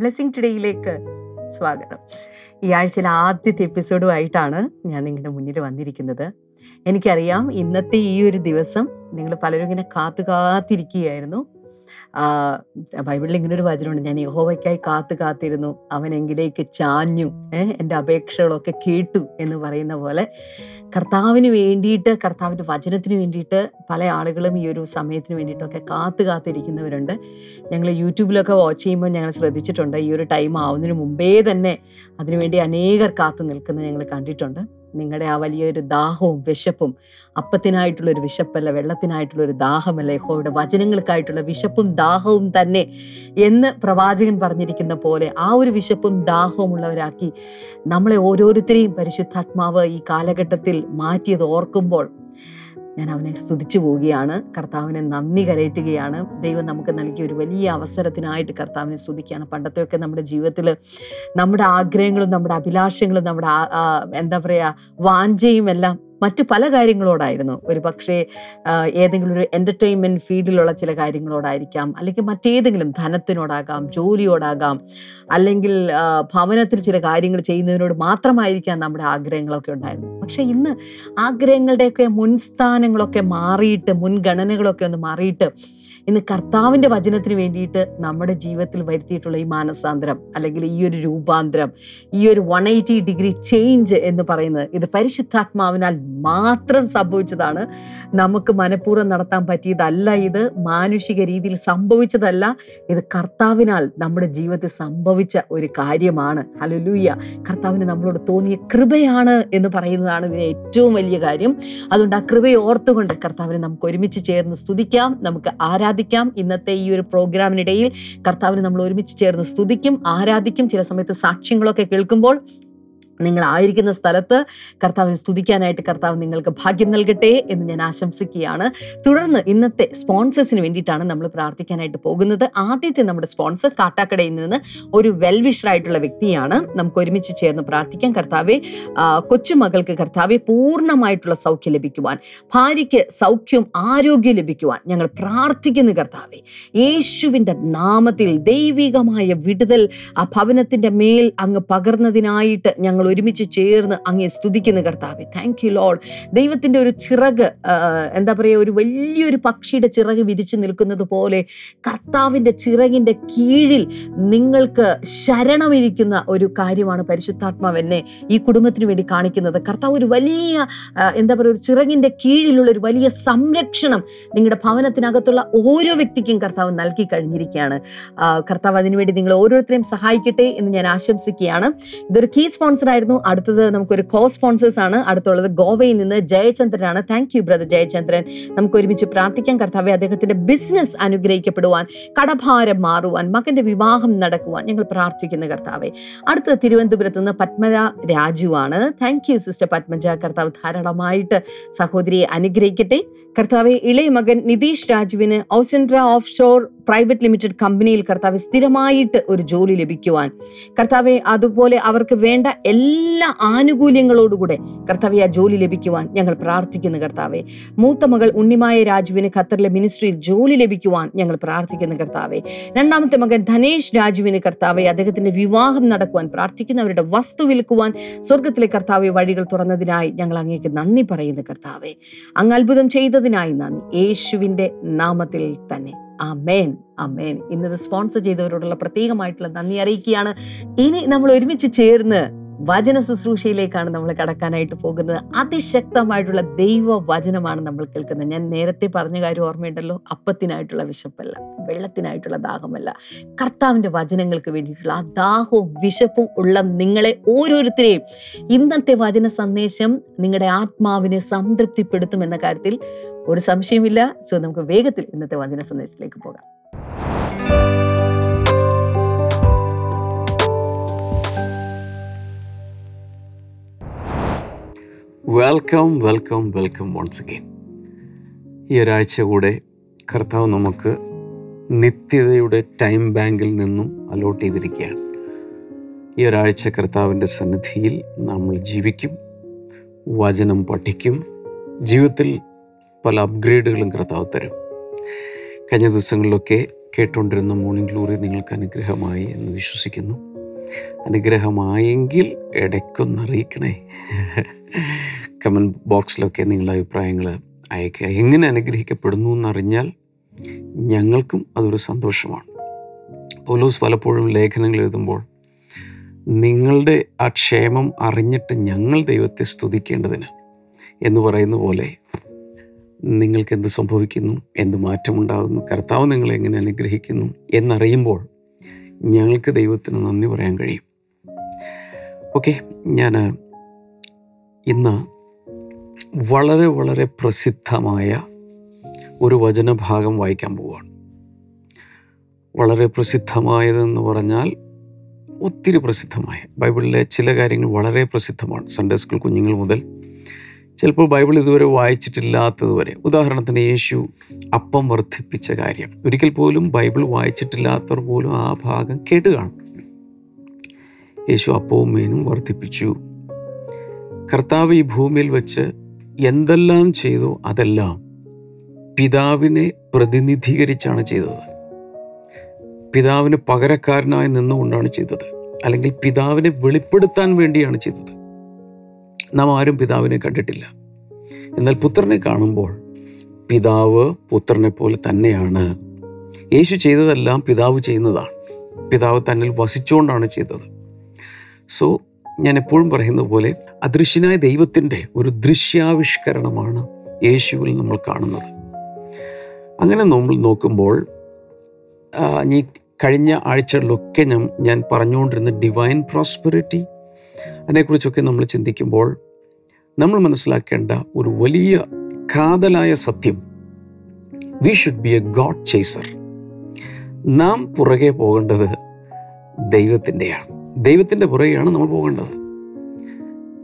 Blessing ടുഡേയിലേക്ക് സ്വാഗതം. ഈ ആഴ്ചയിലെ ആദ്യത്തെ എപ്പിസോഡുമായിട്ടാണ് ഞാൻ നിങ്ങളുടെ മുന്നിൽ വന്നിരിക്കുന്നത്. എനിക്കറിയാം ഇന്നത്തെ ഈ ഒരു ദിവസം നിങ്ങൾ പലരും ഇങ്ങനെ കാത്തു കാത്തിരിക്കുകയായിരുന്നു. ബൈബിളിൽ ഇങ്ങനെ ഒരു വചനമുണ്ട് ഞാൻ യഹോവയ്ക്കായി കാത്തു കാത്തിരുന്നു അവൻ എങ്കിലേക്ക് ചാഞ്ഞു എന്റെ അപേക്ഷകളൊക്കെ കേട്ടു എന്ന് പറയുന്ന പോലെ കർത്താവിന് വേണ്ടിയിട്ട് കർത്താവിന്റെ വചനത്തിന് വേണ്ടിയിട്ട് പല ആളുകളും ഈ ഒരു സമയത്തിന് വേണ്ടിയിട്ടൊക്കെ കാത്തു കാത്തിരിക്കുന്നവരുണ്ട്. ഞങ്ങൾ യൂട്യൂബിലൊക്കെ വാച്ച് ചെയ്യുമ്പോൾ ഞങ്ങൾ ശ്രദ്ധിച്ചിട്ടുണ്ട് ഈ ഒരു ടൈം ആവുന്നതിന് മുമ്പേ തന്നെ അതിനുവേണ്ടി അനേകർ കാത്തു നിൽക്കുന്നത് ഞങ്ങൾ കണ്ടിട്ടുണ്ട്. നിങ്ങളുടെ ആ വലിയൊരു ദാഹവും വിശപ്പും അപ്പത്തിനായിട്ടുള്ള ഒരു വിശപ്പല്ല വെള്ളത്തിനായിട്ടുള്ള ഒരു ദാഹമല്ല യഹോയുടെ വചനങ്ങൾക്കായിട്ടുള്ള വിശപ്പും ദാഹവും തന്നെ എന്ന് പ്രവാചകൻ പറഞ്ഞിരിക്കുന്ന പോലെ ആ ഒരു വിശപ്പും ദാഹവും ഉള്ളവരാക്കി നമ്മളെ ഓരോരുത്തരെയും പരിശുദ്ധാത്മാവ് ഈ കാലഘട്ടത്തിൽ മാറ്റിയത് ഓർക്കുമ്പോൾ ഞാൻ അവനെ സ്തുതിച്ചു പോവുകയാണ്. കർത്താവിനെ നന്ദി കരയറ്റുകയാണ്. ദൈവം നമുക്ക് നൽകിയ ഒരു വലിയ അവസരത്തിനായിട്ട് കർത്താവിനെ സ്തുതിക്കുകയാണ്. പണ്ടത്തെയൊക്കെ നമ്മുടെ ജീവിതത്തിൽ നമ്മുടെ ആഗ്രഹങ്ങളും നമ്മുടെ അഭിലാഷങ്ങളും നമ്മുടെ എന്താ പറയുക വാഞ്ചയും എല്ലാം മറ്റു പല കാര്യങ്ങളോടായിരുന്നു. ഒരു പക്ഷേ ഏതെങ്കിലും ഒരു എന്റർടൈൻമെന്റ് ഫീൽഡിലുള്ള ചില കാര്യങ്ങളോടായിരിക്കാം അല്ലെങ്കിൽ മറ്റേതെങ്കിലും ധനത്തിനോടാകാം ജോലിയോടാകാം അല്ലെങ്കിൽ ഭവനത്തിൽ ചില കാര്യങ്ങൾ ചെയ്യുന്നതിനോട് മാത്രമായിരിക്കാം നമ്മുടെ ആഗ്രഹങ്ങളൊക്കെ ഉണ്ടായിരുന്നു പക്ഷേ ഇന്ന് ആഗ്രഹങ്ങളുടെയൊക്കെ മുൻസ്ഥാനങ്ങളൊക്കെ മാറിയിട്ട് മുൻഗണനകളൊക്കെ ഒന്ന് മാറിയിട്ട് ഇന്ന് കർത്താവിന്റെ വചനത്തിന് വേണ്ടിയിട്ട് നമ്മുടെ ജീവിതത്തിൽ വരുത്തിയിട്ടുള്ള ഈ മാനസാന്തരം അല്ലെങ്കിൽ ഈ ഒരു രൂപാന്തരം ഈ ഒരു വൺ എയ്റ്റി ഡിഗ്രി ചേഞ്ച് എന്ന് പറയുന്നത് ഇത് പരിശുദ്ധാത്മാവിനാൽ മാത്രം സംഭവിച്ചതാണ്. നമുക്ക് മനഃപൂർവം നടത്താൻ പറ്റിയതല്ല ഇത് മാനുഷിക രീതിയിൽ സംഭവിച്ചതല്ല. ഇത് കർത്താവിനാൽ നമ്മുടെ ജീവിതത്തിൽ സംഭവിച്ച ഒരു കാര്യമാണ്. ഹലലൂയ കർത്താവിന് നമ്മളോട് തോന്നിയ കൃപയാണ് എന്ന് പറയുന്നതാണ് ഇതിന് ഏറ്റവും വലിയ കാര്യം. അതുകൊണ്ട് ആ കൃപയെ ഓർത്തുകൊണ്ട് കർത്താവിനെ നമുക്ക് ഒരുമിച്ച് ചേർന്ന് സ്തുതിക്കാം. നമുക്ക് ആരാധിക്കാം. ഇന്നത്തെ ഈ ഒരു പ്രോഗ്രാമിനിടയിൽ കർത്താവിനെ നമ്മൾ ഒരുമിച്ച് ചേർന്ന് സ്തുതിക്കും ആരാധിക്കും. ചില സമയത്ത് സാക്ഷ്യങ്ങളൊക്കെ കേൾക്കുമ്പോൾ നിങ്ങൾ ആയിരിക്കുന്ന സ്ഥലത്ത് കർത്താവിനെ സ്തുതിക്കാനായിട്ട് കർത്താവ് നിങ്ങൾക്ക് ഭാഗ്യം നൽകട്ടെ എന്ന് ഞാൻ ആശംസിക്കുകയാണ്. തുടർന്ന് ഇന്നത്തെ സ്പോൺസേഴ്സിന് വേണ്ടിയിട്ടാണ് നമ്മൾ പ്രാർത്ഥിക്കാനായിട്ട് പോകുന്നത്. ആദ്യത്തെ നമ്മുടെ സ്പോൺസർ കാട്ടാക്കടയിൽ നിന്ന് ഒരു വെൽവിഷറായിട്ടുള്ള വ്യക്തിയാണ്. നമുക്ക് ഒരുമിച്ച് ചേർന്ന് പ്രാർത്ഥിക്കാം. കർത്താവെ കൊച്ചുമകൾക്ക് കർത്താവെ പൂർണമായിട്ടുള്ള സൗഖ്യം ലഭിക്കുവാൻ ഭാര്യയ്ക്ക് സൗഖ്യം ആരോഗ്യം ലഭിക്കുവാൻ ഞങ്ങൾ പ്രാർത്ഥിക്കുന്നു കർത്താവെ. യേശുവിന്റെ നാമത്തിൽ ദൈവികമായ വിടുതൽ ആ ഭവനത്തിന്റെ മേൽ അങ്ങ് പകർന്നതിനായിട്ട് ഞങ്ങൾ ഒരുമിച്ച് ചേർന്ന് അങ്ങേ സ്തുതിക്കുന്നു കർത്താവെ. താങ്ക് യു ലോഡ് ദൈവത്തിന്റെ ഒരു ചിറക് എന്താ പറയുക ഒരു വലിയൊരു പക്ഷിയുടെ ചിറക് വിരിച്ചു നിൽക്കുന്നത് പോലെ കർത്താവിന്റെ ചിറകിന്റെ കീഴിൽ നിങ്ങൾക്ക് ശരണമിരിക്കുന്ന ഒരു കാര്യമാണ് പരിശുദ്ധാത്മാവ് എന്നെ ഈ കുടുംബത്തിന് വേണ്ടി കാണിക്കുന്നത്. കർത്താവ് ഒരു വലിയ എന്താ പറയുക ഒരു ചിറകിന്റെ കീഴിലുള്ള ഒരു വലിയ സംരക്ഷണം നിങ്ങളുടെ ഭവനത്തിനകത്തുള്ള ഓരോ വ്യക്തിക്കും കർത്താവ് നൽകി കഴിഞ്ഞിരിക്കുകയാണ്. കർത്താവ് അതിനുവേണ്ടി നിങ്ങൾ ഓരോരുത്തരെയും സഹായിക്കട്ടെ എന്ന് ഞാൻ ആശംസിക്കുകയാണ്. ഇതൊരു കീ സ്പോൺസർ ആയിരുന്നു. അടുത്തത് നമുക്കൊരു കോ സ്പോൺസേഴ്സ് ആണ്. അടുത്തുള്ളത് ഗോവയിൽ നിന്ന് ജയചന്ദ്രനാണ്. Thank you brother Jayachandran. നമുക്ക് ഒരുമിച്ച് പ്രാർത്ഥിക്കാൻ കർത്താവെ അദ്ദേഹത്തിന്റെ ബിസിനസ് അനുഗ്രഹിക്കപ്പെടുവാൻ കടഭാരം മാറുവാൻ മകന്റെ വിവാഹം നടക്കുവാൻ ഞങ്ങൾ പ്രാർത്ഥിക്കുന്നു കർത്താവെ. അടുത്തത് തിരുവനന്തപുരത്ത് നിന്ന് Padmaja രാജുവാണ്. Thank you sister Padmaja. കർത്താവ് ധാരാളമായിട്ട് സഹോദരിയെ അനുഗ്രഹിക്കട്ടെ. കർത്താവെ ഇളയ മകൻ നിതീഷ് രാജുവിന് ഔസൻഡ്ര ഓഫ് ഷോർ പ്രൈവറ്റ് ലിമിറ്റഡ് കമ്പനിയിൽ കർത്താവ് സ്ഥിരമായിട്ട് ഒരു ജോലി ലഭിക്കുവാൻ. കർത്താവെ അതുപോലെ അവർക്ക് വേണ്ട എല്ലാ ആനുകൂല്യങ്ങളോടുകൂടെ കർത്താവെ ആ ജോലി ലഭിക്കുവാൻ ഞങ്ങൾ പ്രാർത്ഥിക്കുന്നു കർത്താവെ. മൂത്ത മകൾ ഉണ്ണിമായ രാജുവിന് ഖത്തറിലെ മിനിസ്ട്രിയിൽ ജോലി ലഭിക്കുവാൻ ഞങ്ങൾ പ്രാർത്ഥിക്കുന്നു കർത്താവെ. രണ്ടാമത്തെ മകൻ ധനേഷ് രാജുവിന് കർത്താവെ അദ്ദേഹത്തിന്റെ വിവാഹം നടക്കുവാൻ പ്രാർത്ഥിക്കുന്നു. അവരുടെ വസ്തു വിൽക്കുവാൻ സ്വർഗത്തിലെ കർത്താവെ വഴികൾ തുറന്നതിനായി ഞങ്ങൾ അങ്ങേക്ക് നന്ദി പറയുന്നു കർത്താവെ. അങ്ങ് അത്ഭുതം ചെയ്തതിനായി നന്ദി. യേശുവിന്റെ നാമത്തിൽ തന്നെ. അമേൻ അമേൻ ഇന്നത് സ്പോൺസർ ചെയ്തവരോടുള്ള പ്രത്യേകമായിട്ടുള്ള നന്ദി അറിയിക്കുകയാണ്. ഇനി നമ്മൾ ഒരുമിച്ച് ചേർന്ന് വചന ശുശ്രൂഷയിലേക്കാണ് നമ്മൾ കടക്കാനായിട്ട് പോകുന്നത്. അതിശക്തമായിട്ടുള്ള ദൈവ വചനമാണ് നമ്മൾ കേൾക്കുന്നത്. ഞാൻ നേരത്തെ പറഞ്ഞ കാര്യം ഓർമ്മയുണ്ടല്ലോ? അപ്പത്തിനായിട്ടുള്ള വിശപ്പല്ല വെള്ളത്തിനായിട്ടുള്ള ദാഹമല്ല. കർത്താവിന്റെ വചനങ്ങൾക്ക് വേണ്ടിയിട്ടുള്ള ആ ദാഹവും വിശപ്പും ഉള്ള നിങ്ങളെ ഓരോരുത്തരെയും ഇന്നത്തെ വചന സന്ദേശം നിങ്ങളുടെ ആത്മാവിനെ സംതൃപ്തിപ്പെടുത്തും എന്ന കാര്യത്തിൽ ഒരു സംശയമില്ല സോ നമുക്ക് വേഗത്തിൽ ഇന്നത്തെ വചന സന്ദേശത്തിലേക്ക് പോകാം. Welcome welcome welcome once again ഈ ഒരാഴ്ച കൂടെ കർത്താവ് നമുക്ക് നിത്യതയുടെ ടൈം ബാങ്കിൽ നിന്നും അലോട്ട് ചെയ്തിരിക്കുകയാണ്. ഈ ഒരാഴ്ച കർത്താവിന്റെ സന്നിധിയിൽ നമ്മൾ ജീവിക്കും വചനം പഠിക്കും ജീവിതത്തിൽ പല അപ്ഗ്രേഡുകളും കർത്താവ് തരും. കഴിഞ്ഞ ദിവസങ്ങളിലൊക്കെ കേട്ടുകൊണ്ടിരുന്ന മോർണിംഗ് ഗ്ലോറി നിങ്ങൾക്ക് അനുഗ്രഹമായി എന്ന് വിശ്വസിക്കുന്നു. അനുഗ്രഹമായെങ്കിൽ ഇടയ്ക്കൊന്ന് അറിയിക്കണേ. കമന്റ് ബോക്സിലൊക്കെ നിങ്ങളുടെ അഭിപ്രായങ്ങൾ അയക്കുക എങ്ങനെ അനുഗ്രഹിക്കപ്പെടുന്നു എന്നറിഞ്ഞാൽ ഞങ്ങൾക്കും അതൊരു സന്തോഷമാണ്. പൗലോസ് പലപ്പോഴും ലേഖനങ്ങൾ എഴുതുമ്പോൾ നിങ്ങളുടെ ആ ക്ഷേമം അറിഞ്ഞിട്ട് ഞങ്ങൾ ദൈവത്തെ സ്തുതിക്കേണ്ടതിന് എന്ന് പറയുന്ന പോലെ നിങ്ങൾക്ക് എന്ത് സംഭവിക്കുന്നു എന്ത് മാറ്റമുണ്ടാകുന്നു കർത്താവ് നിങ്ങളെ എങ്ങനെ അനുഗ്രഹിക്കുന്നു എന്നറിയുമ്പോൾ ഞങ്ങൾക്ക് ദൈവത്തിന് നന്ദി പറയാൻ കഴിയും. ഓക്കെ ഞാൻ ഇന്ന് വളരെ വളരെ പ്രസിദ്ധമായ ഒരു വചനഭാഗം വായിക്കാൻ പോവുകയാണ്. വളരെ പ്രസിദ്ധമായതെന്ന് പറഞ്ഞാൽ ഒത്തിരി പ്രസിദ്ധമായ ബൈബിളിലെ ചില കാര്യങ്ങൾ വളരെ പ്രസിദ്ധമാണ്. സൺഡേ സ്കൂൾ കുഞ്ഞുങ്ങൾ മുതൽ ചിലപ്പോൾ ബൈബിൾ ഇതുവരെ വായിച്ചിട്ടില്ലാത്തതുവരെ ഉദാഹരണത്തിന് യേശു അപ്പം വർദ്ധിപ്പിച്ച കാര്യം. ഒരിക്കൽ പോലും ബൈബിൾ വായിച്ചിട്ടില്ലാത്തവർ പോലും ആ ഭാഗം കേട്ട് കാണും. യേശു അപ്പവും മീനും വർദ്ധിപ്പിച്ചു. കർത്താവ് ഈ ഭൂമിയിൽ വെച്ച് എന്തെല്ലാം ചെയ്തു അതെല്ലാം പിതാവിനെ പ്രതിനിധീകരിച്ചാണ് ചെയ്തത്. പിതാവിന് പകരക്കാരനായി നിന്നുകൊണ്ടാണ് ചെയ്തത്. അല്ലെങ്കിൽ പിതാവിനെ വെളിപ്പെടുത്താൻ വേണ്ടിയാണ് ചെയ്തത്. നാം ആരും പിതാവിനെ കണ്ടിട്ടില്ല. എന്നാൽ പുത്രനെ കാണുമ്പോൾ പിതാവ് പുത്രനെ പോലെ തന്നെയാണ്. യേശു ചെയ്തതെല്ലാം പിതാവ് ചെയ്യുന്നതാണ്. പിതാവ് തന്നിൽ വസിച്ചുകൊണ്ടാണ് ചെയ്തത്. സോ ഞാൻ എപ്പോഴും പറയുന്ന പോലെ അദൃശ്യനായ ദൈവത്തിന്റെ ഒരു ദൃശ്യാവിഷ്കരണമാണ് യേശുവിൽ നമ്മൾ കാണുന്നത്. അങ്ങനെ നമ്മൾ നോക്കുമ്പോൾ ഈ കഴിഞ്ഞ ആഴ്ചകളിലൊക്കെ ഞാൻ ഞാൻ പറഞ്ഞുകൊണ്ടിരുന്ന ഡിവൈൻ പ്രോസ്പെറിറ്റി അതിനെക്കുറിച്ചൊക്കെ നമ്മൾ ചിന്തിക്കുമ്പോൾ നമ്മൾ മനസ്സിലാക്കേണ്ട ഒരു വലിയ കാതലായ സത്യം we should be a God chaser നാം പുറകെ പോകേണ്ടത് ദൈവത്തിന്റെയാണ്. ദൈവത്തിന്റെ പുറകെയാണ് നമ്മൾ പോകേണ്ടത്.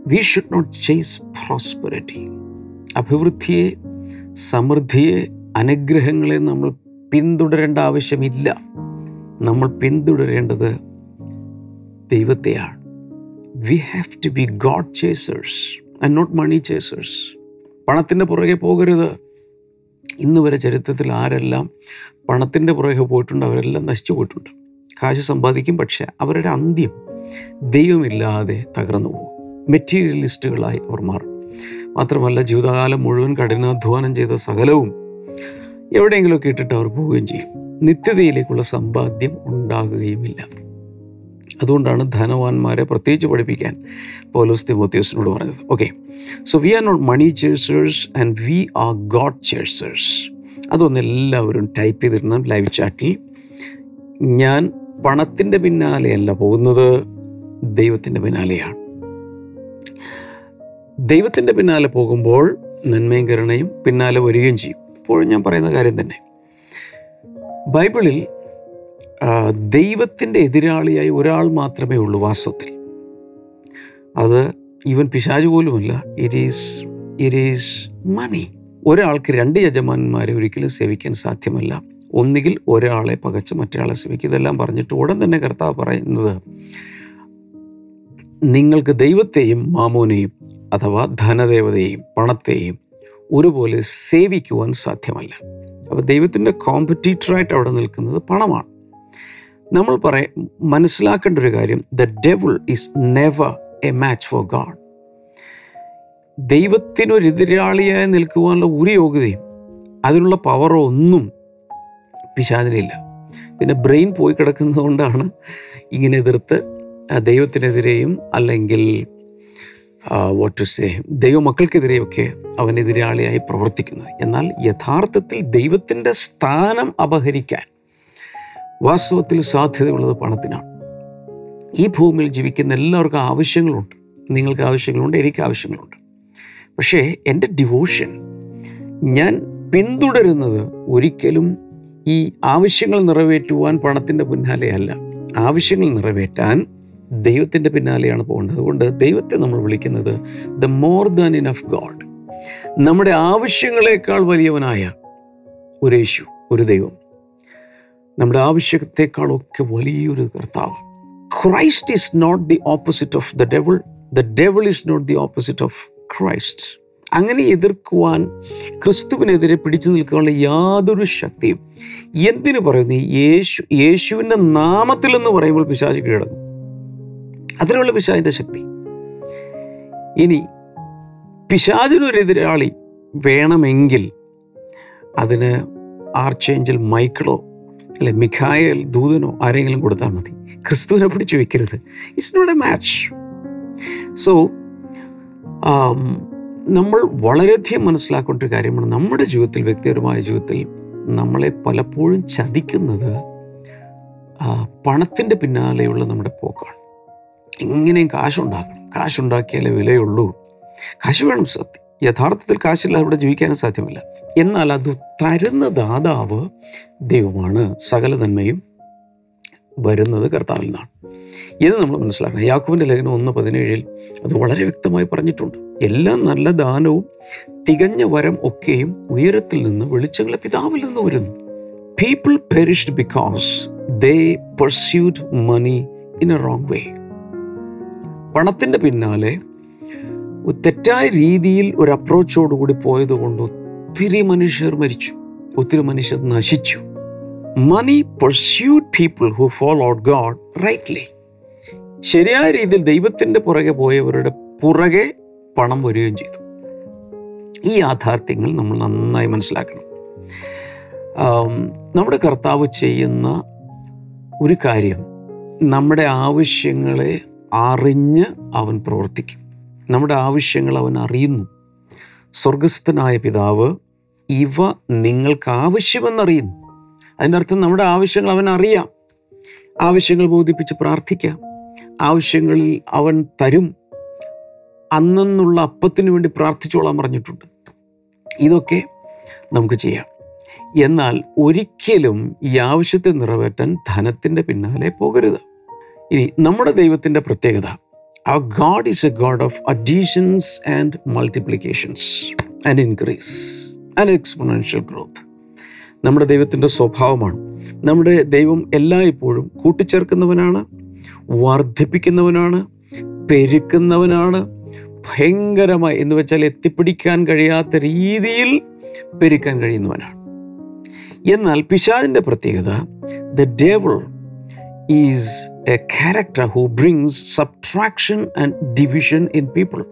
We should not chase prosperity അഭിവൃദ്ധിയെ സമൃദ്ധിയെ അനുഗ്രഹങ്ങളെ നമ്മൾ പിന്തുടരേണ്ട ആവശ്യമില്ല. നമ്മൾ പിന്തുടരേണ്ടത് ദൈവത്തെയാണ്. We have to be God chasers and not money chasers പണത്തിന്റെ പുറകെ പോകരുത്. ഇന്ന് വരെ ചരിത്രത്തിൽ ആരെല്ലാം പണത്തിന്റെ പുറകെ പോയിട്ടുണ്ട് അവരെല്ലാം നശിച്ചു പോയിട്ടുണ്ട്. കാശ് സമ്പാദിക്കും പക്ഷേ അവരുടെ അന്ത്യം ദൈവമില്ലാതെ തകർന്നു പോകും. മെറ്റീരിയലിസ്റ്റുകളായി അവർ മാറും. മാത്രമല്ല ജീവിതകാലം മുഴുവൻ കഠിനാധ്വാനം ചെയ്ത സകലവും എവിടെയെങ്കിലുമൊക്കെ ഇട്ടിട്ട് അവർ പോവുകയും ചെയ്യും. നിത്യതയിലേക്കുള്ള സമ്പാദ്യം ഉണ്ടാകുകയുമില്ല. അതുകൊണ്ടാണ് ധനവാന്മാരെ പ്രത്യേകിച്ച് പഠിപ്പിക്കാൻ പോലോസ് തിമോത്യോസിനോട് പറഞ്ഞത്. Okay so we are not money chasers and we are God chasers അതൊന്ന് എല്ലാവരും ടൈപ്പ് ചെയ്തിടണം ലൈവ് ചാറ്റിൽ ഞാൻ പണത്തിന്റെ പിന്നാലെയല്ല പോകുന്നത് ദൈവത്തിന്റെ പിന്നാലെയാണ്. ദൈവത്തിന്റെ പിന്നാലെ പോകുമ്പോൾ നന്മയും കരുണയും പിന്നാലെ വരികയും ചെയ്യും. ഇപ്പോഴും ഞാൻ പറയുന്ന കാര്യം തന്നെ. ബൈബിളിൽ ദൈവത്തിന്റെ എതിരാളിയായി ഒരാൾ മാത്രമേ ഉള്ളൂ വാസ്തവത്തിൽ. അത് ഈവൻ പിശാജ് പോലുമല്ല. It is it is money ഒരാൾക്ക് രണ്ട് യജമാനന്മാരെ ഒരിക്കലും സേവിക്കാൻ സാധ്യമല്ല. ഒന്നുകിൽ ഒരാളെ പകച്ച് മറ്റൊരാളെ സേവിക്കുക ഇതെല്ലാം പറഞ്ഞിട്ട് ഉടൻ തന്നെ കർത്താവ് പറയുന്നത് നിങ്ങൾക്ക് ദൈവത്തെയും മാമോനെയും അഥവാ ധനദേവതയെയും പണത്തെയും ഒരുപോലെ സേവിക്കുവാൻ സാധ്യമല്ല. അപ്പോൾ ദൈവത്തിന്റെ കോമ്പറ്റീറ്ററായിട്ട് അവിടെ നിൽക്കുന്നത് പണമാണ്. നമ്മൾ പറയ മനസ്സിലാക്കേണ്ട ഒരു കാര്യം the devil is never a match for God ദൈവത്തിനൊരെതിരാളിയായി നിൽക്കുവാനുള്ള ഒരു യോഗ്യതയും അതിനുള്ള പവറോ ഒന്നും പിശാചിനില്ല. പിന്നെ ബ്രെയിൻ പോയി കിടക്കുന്നത് കൊണ്ടാണ് ഇങ്ങനെ എതിർത്ത് ദൈവത്തിനെതിരെയും അല്ലെങ്കിൽ വാട്ട് ടു സേ ദൈവമക്കൾക്കെതിരെയൊക്കെ അവനെതിരാളിയായി പ്രവർത്തിക്കുന്നത്. എന്നാൽ യഥാർത്ഥത്തിൽ ദൈവത്തിന്റെ സ്ഥാനം അപഹരിക്കാൻ വാസ്തവത്തിൽ സാധ്യതയുള്ളത് പണത്തിനാണ്. ഈ ഭൂമിയിൽ ജീവിക്കുന്ന എല്ലാവർക്കും ആവശ്യങ്ങളുണ്ട്. നിങ്ങൾക്ക് ആവശ്യങ്ങളുണ്ട് എനിക്ക് ആവശ്യങ്ങളുണ്ട്. പക്ഷേ എന്റെ ഡിവോഷൻ ഞാൻ പിന്തുടരുന്നത് ഒരിക്കലും ഈ ആവശ്യങ്ങൾ നിറവേറ്റുവാൻ പണത്തിന്റെ പിന്നാലെയല്ല. ആവശ്യങ്ങൾ നിറവേറ്റാൻ ദൈവത്തിന്റെ പിന്നാലെയാണ് പോകേണ്ടത്. അതുകൊണ്ട് ദൈവത്തെ നമ്മൾ വിളിക്കുന്നത് the more than enough God നമ്മുടെ ആവശ്യങ്ങളെക്കാൾ വലിയവനായ ഒരു യേശു ഒരു ദൈവം. നമ്മുടെ ആവശ്യത്തെക്കാളൊക്കെ വലിയൊരു കർത്താവ്. Christ is not the opposite of the devil the devil is not the opposite of Christ അങ്ങനെ എതിർക്കുവാൻ ക്രിസ്തുവിനെതിരെ പിടിച്ചു നിൽക്കാനുള്ള യാതൊരു ശക്തിയും എന്തിനു പറയുന്നു? യേശു യേശുവിന്റെ നാമത്തിൽ എന്ന് പറയുമ്പോൾ പിശാച് കീഴടങ്ങും. അതിനുള്ള പിശാചിന്റെ ശക്തി. ഇനി പിശാചിനൊരു എതിരാളി വേണമെങ്കിൽ അതിന് ആർച്ചേഞ്ചൽ മൈക്കിളോ അല്ലെ മിഖായൽ ദൂതനോ ആരെങ്കിലും കൊടുത്താൽ മതി. ക്രിസ്തുവിനെ പിടിച്ചു വെക്കരുത്. It's not a match so നമ്മൾ വളരെയധികം മനസ്സിലാക്കേണ്ട ഒരു കാര്യമാണ്. നമ്മുടെ ജീവിതത്തിൽ വ്യക്തിപരമായ ജീവിതത്തിൽ നമ്മളെ പലപ്പോഴും ചതിക്കുന്നത് പണത്തിന്റെ പിന്നാലെയുള്ള നമ്മുടെ പോക്കാണ്. എങ്ങനെയും കാശുണ്ടാക്കണം. കാശുണ്ടാക്കിയാലേ വിലയുള്ളൂ. കാശ് വേണം സത്യം. യഥാർത്ഥത്തിൽ കാശില്ലാതെ ഇവിടെ ജീവിക്കാനും സാധ്യമല്ല. എന്നാൽ അത് തരുന്ന ദാതാവ് ദൈവമാണ്. സകല നന്മയും വരുന്നത് കർത്താവിൽ നിന്നാണ്. ഇത് നമ്മൾ മനസ്സിലാക്കണം. യാക്കുവിന്റെ ലേഖനം ഒന്ന് പതിനേഴിൽ അത് വളരെ വ്യക്തമായി പറഞ്ഞിട്ടുണ്ട്. എല്ലാ നല്ല ദാനവും തികഞ്ഞ വരം ഒക്കെയും ഉയരത്തിൽ നിന്ന് വെളിച്ചങ്ങളെ പിതാവിൽ നിന്ന് വരുന്നു. People perished because they pursued money in a wrong way പണത്തിന്റെ പിന്നാലെ തെറ്റായ രീതിയിൽ ഒരു അപ്രോച്ചോടുകൂടി പോയത് കൊണ്ട് ഒത്തിരി മനുഷ്യർ മരിച്ചു. ഒത്തിരി മനുഷ്യർ നശിച്ചു. Money pursued people who follow God rightly ശരിയായ രീതിയിൽ ദൈവത്തിന്റെ പുറകെ പോയവരുടെ പുറകെ പണം വരികയും ചെയ്തു. ഈ യാഥാർത്ഥ്യങ്ങൾ നമ്മൾ നന്നായി മനസ്സിലാക്കണം. നമ്മുടെ കർത്താവ് ചെയ്യുന്ന ഒരു കാര്യം നമ്മുടെ ആവശ്യങ്ങളെ അറിഞ്ഞ് അവൻ പ്രവർത്തിക്കും. നമ്മുടെ ആവശ്യങ്ങൾ അവൻ അറിയുന്നു. സ്വർഗസ്ഥനായ പിതാവ് ഇവ നിങ്ങൾക്ക് ആവശ്യമെന്നറിയുന്നു. അതിന്റെ അർത്ഥം നമ്മുടെ ആവശ്യങ്ങൾ അവൻ അറിയാം. ആവശ്യങ്ങൾ ബോധിപ്പിച്ച് പ്രാർത്ഥിക്കാം. ആവശ്യങ്ങളിൽ അവൻ തരും അന്നെന്നുള്ള അപ്പത്തിന് വേണ്ടി പ്രാർത്ഥിച്ചോളാൻ പറഞ്ഞിട്ടുണ്ട്. ഇതൊക്കെ നമുക്ക് ചെയ്യാം. എന്നാൽ ഒരിക്കലും ഈ ആവശ്യത്തെ നിറവേറ്റാൻ ധനത്തിന്റെ പിന്നാലെ പോകരുത്. ഇനി നമ്മുടെ ദൈവത്തിന്റെ പ്രത്യേകത. ആ God is a God of additions and multiplications and increase and exponential growth നമ്മുടെ ദൈവത്തിന്റെ സ്വഭാവമാണ്. നമ്മുടെ ദൈവം എല്ലായ്പ്പോഴും കൂട്ടിച്ചേർക്കുന്നവനാണ്. വർദ്ധിപ്പിക്കുന്നവനാണ് പെരുക്കുന്നവനാണ്. ഭയങ്കരമായി എന്ന് വെച്ചാൽ എത്തിപ്പിടിക്കാൻ കഴിയാത്ത രീതിയിൽ പെരുക്കാൻ കഴിയുന്നവനാണ്. എന്നാൽ പിശാദിന്റെ പ്രത്യേകത the devil is a character who brings subtraction and division in people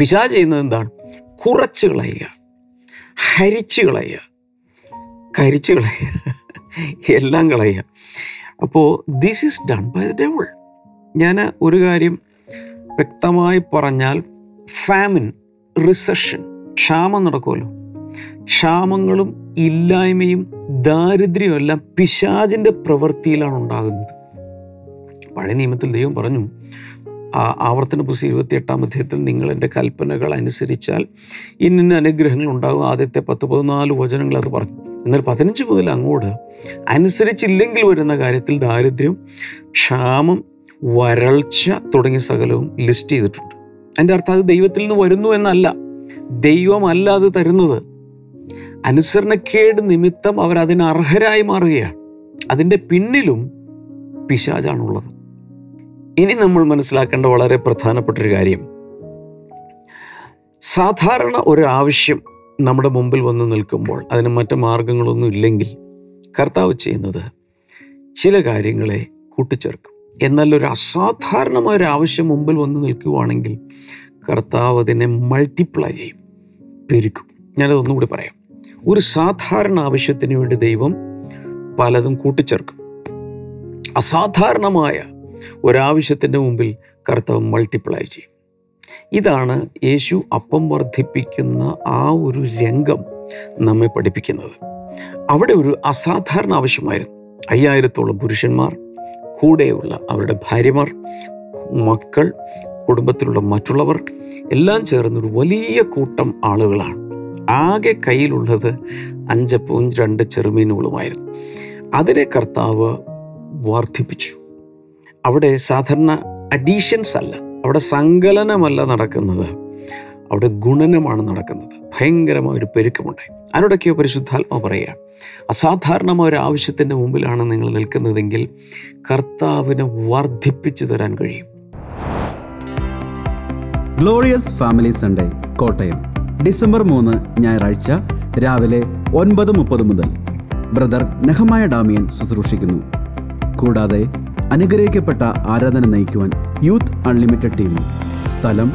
പിശാ ചെയ്യുന്നത് എന്താണ്? കുറച്ച് കളയുക ഹരിച്ച് കളയുക കരിച്ച് കളയുക എല്ലാം കളയുക. അപ്പോൾ this is done by the devil ഞാൻ ഒരു കാര്യം വ്യക്തമായി പറഞ്ഞാൽ ഫാമിൻ റിസഷൻ ക്ഷാമം നടക്കുമല്ലോ. ക്ഷാമങ്ങളും ഇല്ലായ്മയും ദാരിദ്ര്യവും എല്ലാം പിശാചിന്റെ പ്രവൃത്തിയിലാണ് ഉണ്ടാകുന്നത്. പഴയ നിയമത്തിൽ ദൈവം പറഞ്ഞു ആവർത്തന പുസ്തകം ഇരുപത്തിയെട്ടാം അധ്യായത്തിൽ നിങ്ങൾ എന്റെ കൽപ്പനകൾ അനുസരിച്ചാൽ ഇന്നിന്ന അനുഗ്രഹങ്ങൾ ഉണ്ടാകും. ആദ്യത്തെ പത്ത് പതിനാല് വചനങ്ങൾ അത് പറഞ്ഞു. എന്നാൽ പതിനഞ്ച് മുതൽ അങ്ങോട്ട് അനുസരിച്ചില്ലെങ്കിൽ വരുന്ന കാര്യത്തിൽ ദാരിദ്ര്യം ക്ഷാമം വരൾച്ച തുടങ്ങിയ സകലവും ലിസ്റ്റ് ചെയ്തിട്ടുണ്ട്. അതിന്റെ അർത്ഥം അത് ദൈവത്തിൽ നിന്ന് വരുന്നു എന്നല്ല. ദൈവമല്ല അത് തരുന്നത്. അനുസരണക്കേട് നിമിത്തം അവർ അതിന് അർഹരായി മാറുകയാണ്. അതിന്റെ പിന്നിലും പിശാചാണുള്ളത്. ഇനി നമ്മൾ മനസ്സിലാക്കേണ്ട വളരെ പ്രധാനപ്പെട്ടൊരു കാര്യം. സാധാരണ ഒരു ആവശ്യം നമ്മുടെ മുമ്പിൽ വന്ന് നിൽക്കുമ്പോൾ അതിന് മറ്റ് മാർഗങ്ങളൊന്നും ഇല്ലെങ്കിൽ കർത്താവ് ചെയ്യുന്നത് ചില കാര്യങ്ങളെ കൂട്ടിച്ചേർക്കും. എന്നാൽ ഒരു അസാധാരണമായ ഒരു ആവശ്യം മുമ്പിൽ വന്ന് നിൽക്കുകയാണെങ്കിൽ കർത്താവ് അതിനെ മൾട്ടിപ്ലൈ ചെയ്യും പെരുക്കും. ഞാനതൊന്നുകൂടി പറയാം. ഒരു സാധാരണ ആവശ്യത്തിന് വേണ്ടി ദൈവം പലതും കൂട്ടിച്ചേർക്കും. അസാധാരണമായ ഒരാവശ്യത്തിന്റെ മുമ്പിൽ കർത്താവ് മൾട്ടിപ്ലൈ ചെയ്യും. ഇതാണ് യേശു അപ്പം വർദ്ധിപ്പിക്കുന്ന ആ ഒരു രംഗം നമ്മെ പഠിപ്പിക്കുന്നത്. അവിടെ ഒരു അസാധാരണ ആവശ്യമായിരുന്നു. അയ്യായിരത്തോളം പുരുഷന്മാർ കൂടെയുള്ള അവരുടെ ഭാര്യമാർ മക്കൾ കുടുംബത്തിലുള്ള മറ്റുള്ളവർ എല്ലാം ചേർന്നൊരു വലിയ കൂട്ടം ആളുകളാണ്. ആകെ കയ്യിലുള്ളത് അഞ്ചപ്പവും രണ്ട് ചെറുമീനുകളുമായിരുന്നു. അതിനെ കർത്താവ് വർദ്ധിപ്പിച്ചു. അവിടെ സാധാരണ അഡീഷൻസ് അല്ല. അവിടെ സങ്കലനമല്ല നടക്കുന്നത്. അവിടെ ഗുണനമാണ് നടക്കുന്നത്. ഭയങ്കരമായ ഒരു പെരുക്കമുണ്ടായി അതിനോടൊക്കെയോ പരിശുദ്ധാത്മ പറയുക അസാധാരണമായ ഒരു ആവശ്യത്തിന്റെ മുമ്പിലാണ് നിങ്ങൾ നിൽക്കുന്നതെങ്കിൽ കർത്താവിനെ വർദ്ധിപ്പിച്ചു തരാൻ കഴിയും. Glorious family Sunday Kottayam. December മൂന്ന് ഞായറാഴ്ച രാവിലെ ഒൻപത് മുപ്പത് മുതൽ. ബ്രദർ നെഹമായ ഡാമിയൻ ശുശ്രൂഷിക്കുന്നു. കൂടാതെ അനുഗ്രഹിക്കപ്പെട്ട ആരാധന നയിക്കുവാൻ യൂത്ത് അൺലിമിറ്റഡ് ടീം. സ്ഥലം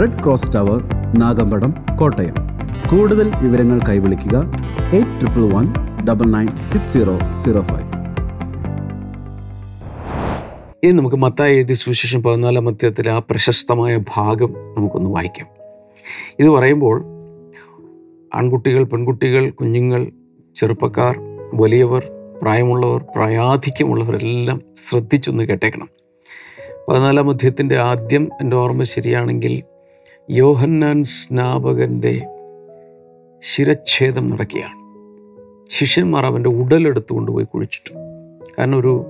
red cross tower Nagampadam Kottayam. കൂടുതൽ വിവരങ്ങൾ കൈവിളിക്കുക eight triple one double nine six zero zero five. ഇനി നമുക്ക് മത്തായി എഴുതിയ സുവിശേഷം പതിനാലാം അധ്യായത്തിലെ ആ പ്രശസ്തമായ ഭാഗം നമുക്കൊന്ന് വായിക്കാം. ഇത് പറയുമ്പോൾ ആൺകുട്ടികൾ പെൺകുട്ടികൾ കുഞ്ഞുങ്ങൾ ചെറുപ്പക്കാർ വലിയവർ പ്രായമുള്ളവർ പ്രായാധിക്യമുള്ളവരെല്ലാം ശ്രദ്ധിച്ചൊന്ന് കേട്ടേക്കണം. പതിനാലാം അധ്യയത്തിന്റെ ആദ്യം എന്റെ ഓർമ്മ ശരിയാണെങ്കിൽ യോഹന്നാൻ സ്നാപകന്റെ ശിരച്ഛേദം നടക്കുകയാണ്. ശിഷ്യന്മാർ അവന്റെ ഉടലെടുത്ത് കൊണ്ടുപോയി കുഴിച്ചിട്ടു കാരണം ഒരു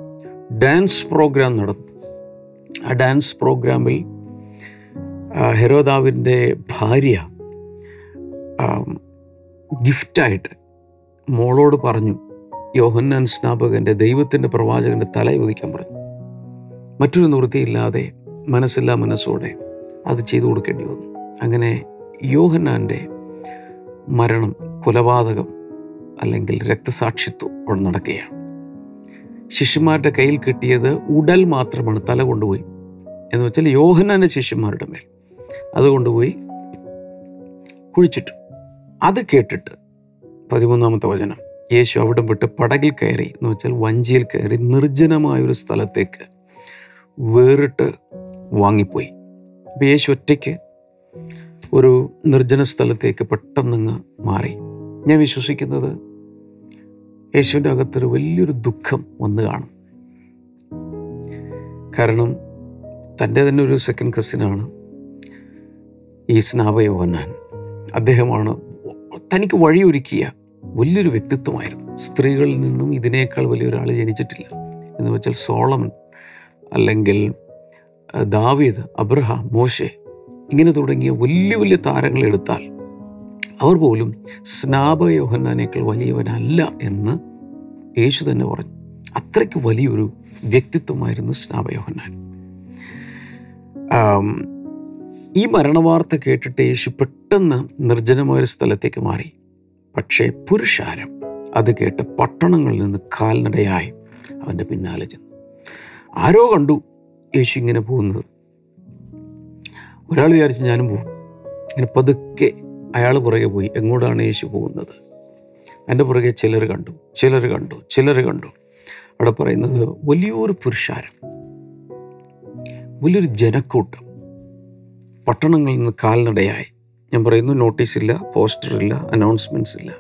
ഡാൻസ് പ്രോഗ്രാം നടന്നു. ആ ഡാൻസ് പ്രോഗ്രാമിൽ ഹെരോദാവിന്റെ ഭാര്യ ഗിഫ്റ്റായിട്ട് മോളോട് പറഞ്ഞു യോഹന്നാൻ സ്നാപകന്റെ ദൈവത്തിന്റെ പ്രവാചകന്റെ തല ഒതിക്കാൻ പറഞ്ഞു. മറ്റൊരു നിവൃത്തിയില്ലാതെ മനസ്സില്ലാ മനസ്സോടെ അത് ചെയ്തു കൊടുക്കേണ്ടി വന്നു. അങ്ങനെ യോഹന്നാന്റെ മരണം കൊലപാതകം അല്ലെങ്കിൽ രക്തസാക്ഷിത്വം അവിടെ നടക്കുകയാണ്. ശിഷ്യന്മാരുടെ കയ്യിൽ കിട്ടിയത് ഉടൽ മാത്രമാണ് തല കൊണ്ടുപോയി. എന്ന് വെച്ചാൽ യോഹന്നാന്റെ ശിഷ്യന്മാരുടെ മേൽ. അത് കൊണ്ടുപോയി കുഴിച്ചിട്ടു. അത് കേട്ടിട്ട് പതിമൂന്നാമത്തെ വചനം യേശു അവിടെ വിട്ട് പടകിൽ കയറി എന്ന് വെച്ചാൽ വഞ്ചിയിൽ കയറി നിർജനമായൊരു സ്ഥലത്തേക്ക് വേറിട്ട് വാങ്ങിപ്പോയി. അപ്പം യേശു ഒറ്റയ്ക്ക് ഒരു നിർജന സ്ഥലത്തേക്ക് പെട്ടെന്നങ്ങ് മാറി. ഞാൻ വിശ്വസിക്കുന്നത് യേശുവിന്റെ അകത്തൊരു വലിയൊരു ദുഃഖം വന്നു കാണും. കാരണം തന്റെ തന്നെ ഒരു സെക്കൻഡ് കസിനാണ് ഈ സ്നാപയോഹന്നാൻ അദ്ദേഹമാണ് തനിക്ക് വഴിയൊരുക്കിയ വലിയൊരു വ്യക്തിത്വമായിരുന്നു. സ്ത്രീകളിൽ നിന്നും ഇതിനേക്കാൾ വലിയൊരാൾ ജനിച്ചിട്ടില്ല. എന്ന് വെച്ചാൽ സോളമൻ അല്ലെങ്കിൽ ദാവീദ് അബ്രഹാം മോശെ ഇങ്ങനെ തുടങ്ങിയ വലിയ വലിയ താരങ്ങൾ എടുത്താൽ അവർ പോലും സ്നാപ സ്നാപയോഹന്നാനേക്കാൾ വലിയവനല്ല എന്ന് യേശു തന്നെ പറഞ്ഞു. അത്രയ്ക്ക് വലിയൊരു വ്യക്തിത്വമായിരുന്നു സ്നാപയോഹന്നാൻ യോഹന്നാൻ. ഈ മരണവാർത്ത കേട്ടിട്ട് യേശു പെട്ടെന്ന് നിർജനമായൊരു സ്ഥലത്തേക്ക് മാറി. പക്ഷേ പുരുഷാരം അത് കേട്ട് പട്ടണങ്ങളിൽ നിന്ന് കാൽനടയായി അവന്റെ പിന്നാലെ ചെന്നു. ആരോ കണ്ടു യേശു ഇങ്ങനെ പോകുന്നത്. ഒരാൾ വിചാരിച്ച് ഞാനും പോകും. ഇങ്ങനെ പതുക്കെ അയാൾ പുറകെ പോയി. എങ്ങോട്ടാണ് യേശു പോകുന്നത്? എന്റെ പുറകെ ചിലർ കണ്ടു. ചിലർ കണ്ടു. ചിലർ കണ്ടു. അവിടെ പറയുന്നത് വലിയൊരു പുരുഷാരം. വലിയൊരു ജനക്കൂട്ടം. പട്ടണങ്ങളിൽ നിന്ന് കാൽനടയായി. ഞാൻ പറയുന്നു നോട്ടീസില്ല പോസ്റ്ററില്ല അനൗൺസ്മെന്റ്സ് ഇല്ല.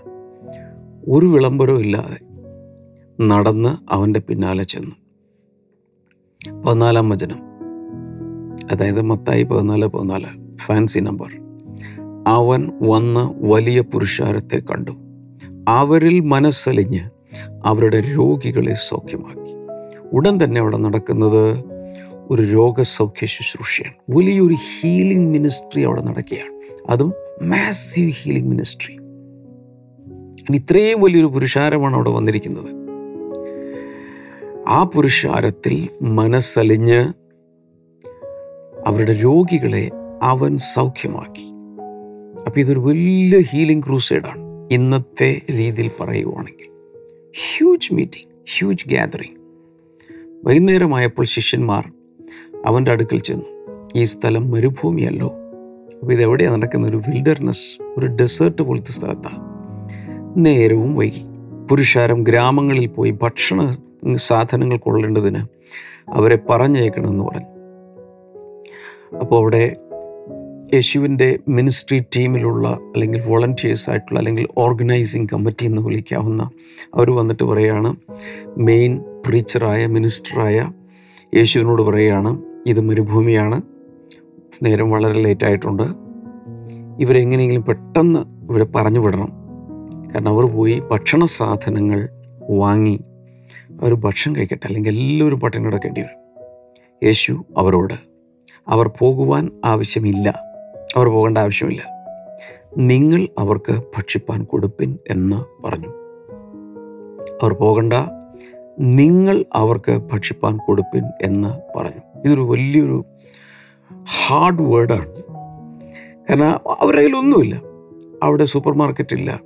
ഒരു വിളംബരവും ഇല്ലാതെ നടന്ന് അവന്റെ പിന്നാലെ ചെന്നു. പതിനാലാം വചനം. അതായത് മത്തായി പതിനാല് പതിനാല്. ഫാൻസി നമ്പർ അവൻ വന്ന് വലിയ പുരുഷാരത്തെ കണ്ടു. അവരിൽ മനസ്സലിഞ്ഞ് അവരുടെ രോഗികളെ സൗഖ്യമാക്കി. ഉടൻ തന്നെ അവിടെ നടക്കുന്നത് ഒരു രോഗസൗഖ്യ ശുശ്രൂഷയാണ്. വലിയൊരു ഹീലിംഗ് മിനിസ്ട്രി അവിടെ നടക്കുകയാണ്. അതും മാസീവ് ഹീലിംഗ് മിനിസ്ട്രി ഇത്രയും വലിയൊരു പുരുഷാരമാണ് അവിടെ വന്നിരിക്കുന്നത്. ആ പുരുഷാരത്തിൽ മനസ്സലിഞ്ഞ് അവരുടെ രോഗികളെ അവൻ സൗഖ്യമാക്കി. അപ്പോൾ ഇതൊരു വലിയ ഹീലിംഗ് ക്രൂസൈഡാണ്. ഇന്നത്തെ രീതിയിൽ പറയുവാണെങ്കിൽ. ഹ്യൂജ് മീറ്റിംഗ് ഹ്യൂജ് ഗ്യാതറിങ് വൈകുന്നേരമായപ്പോൾ ശിഷ്യന്മാർ അവന്റെ അടുക്കൽ ചെന്നു. ഈ സ്ഥലം മരുഭൂമിയല്ലോ. അപ്പോൾ ഇതെവിടെയാണ് നടക്കുന്ന ഒരു വിൽഡർനെസ് ഒരു ഡെസേർട്ട് പോലത്തെ സ്ഥലത്താണ് നേരവും വൈകി. പുരുഷാരം ഗ്രാമങ്ങളിൽ പോയി ഭക്ഷണ സാധനങ്ങൾ കൊള്ളേണ്ടതിന് അവരെ പറഞ്ഞയക്കണമെന്ന് പറഞ്ഞു. അപ്പോൾ അവിടെ യേശുവിന്റെ മിനിസ്ട്രി ടീമിലുള്ള അല്ലെങ്കിൽ വോളണ്ടിയേഴ്സ് ആയിട്ടുള്ള അല്ലെങ്കിൽ ഓർഗനൈസിങ് കമ്മിറ്റി എന്ന് വിളിക്കാവുന്ന അവർ വന്നിട്ട് പറയുകയാണ് മെയിൻ പ്രീച്ചറായ മിനിസ്റ്ററായ യേശുവിനോട് പറയുകയാണ് ഇത് മരുഭൂമിയാണ് നേരം വളരെ ലേറ്റായിട്ടുണ്ട് ഇവരെങ്ങനെയെങ്കിലും പെട്ടെന്ന് ഇവിടെ പറഞ്ഞു വിടണം. കാരണം അവർ പോയി ഭക്ഷണ സാധനങ്ങൾ വാങ്ങി അവർ ഭക്ഷണം കഴിക്കട്ടെ അല്ലെങ്കിൽ എല്ലാവരും പട്ടിണി കിടക്കേണ്ടി വരും. യേശു അവരോട് അവർ പോകുവാൻ ആവശ്യമില്ല അവർ പോകേണ്ട ആവശ്യമില്ല. നിങ്ങൾ അവർക്ക് ഭക്ഷിപ്പാൻ കൊടുപ്പിൻ എന്ന് പറഞ്ഞു. അവർ പോകണ്ട നിങ്ങൾ അവർക്ക് ഭക്ഷിപ്പാൻ കൊടുപ്പിൻ എന്ന് പറഞ്ഞു. ഇതൊരു വലിയൊരു ഹാർഡ് വേർഡാണ്. കാരണം അവരുടെ കയ്യിലൊന്നുമില്ല അവിടെ സൂപ്പർ മാർക്കറ്റ് ഇല്ല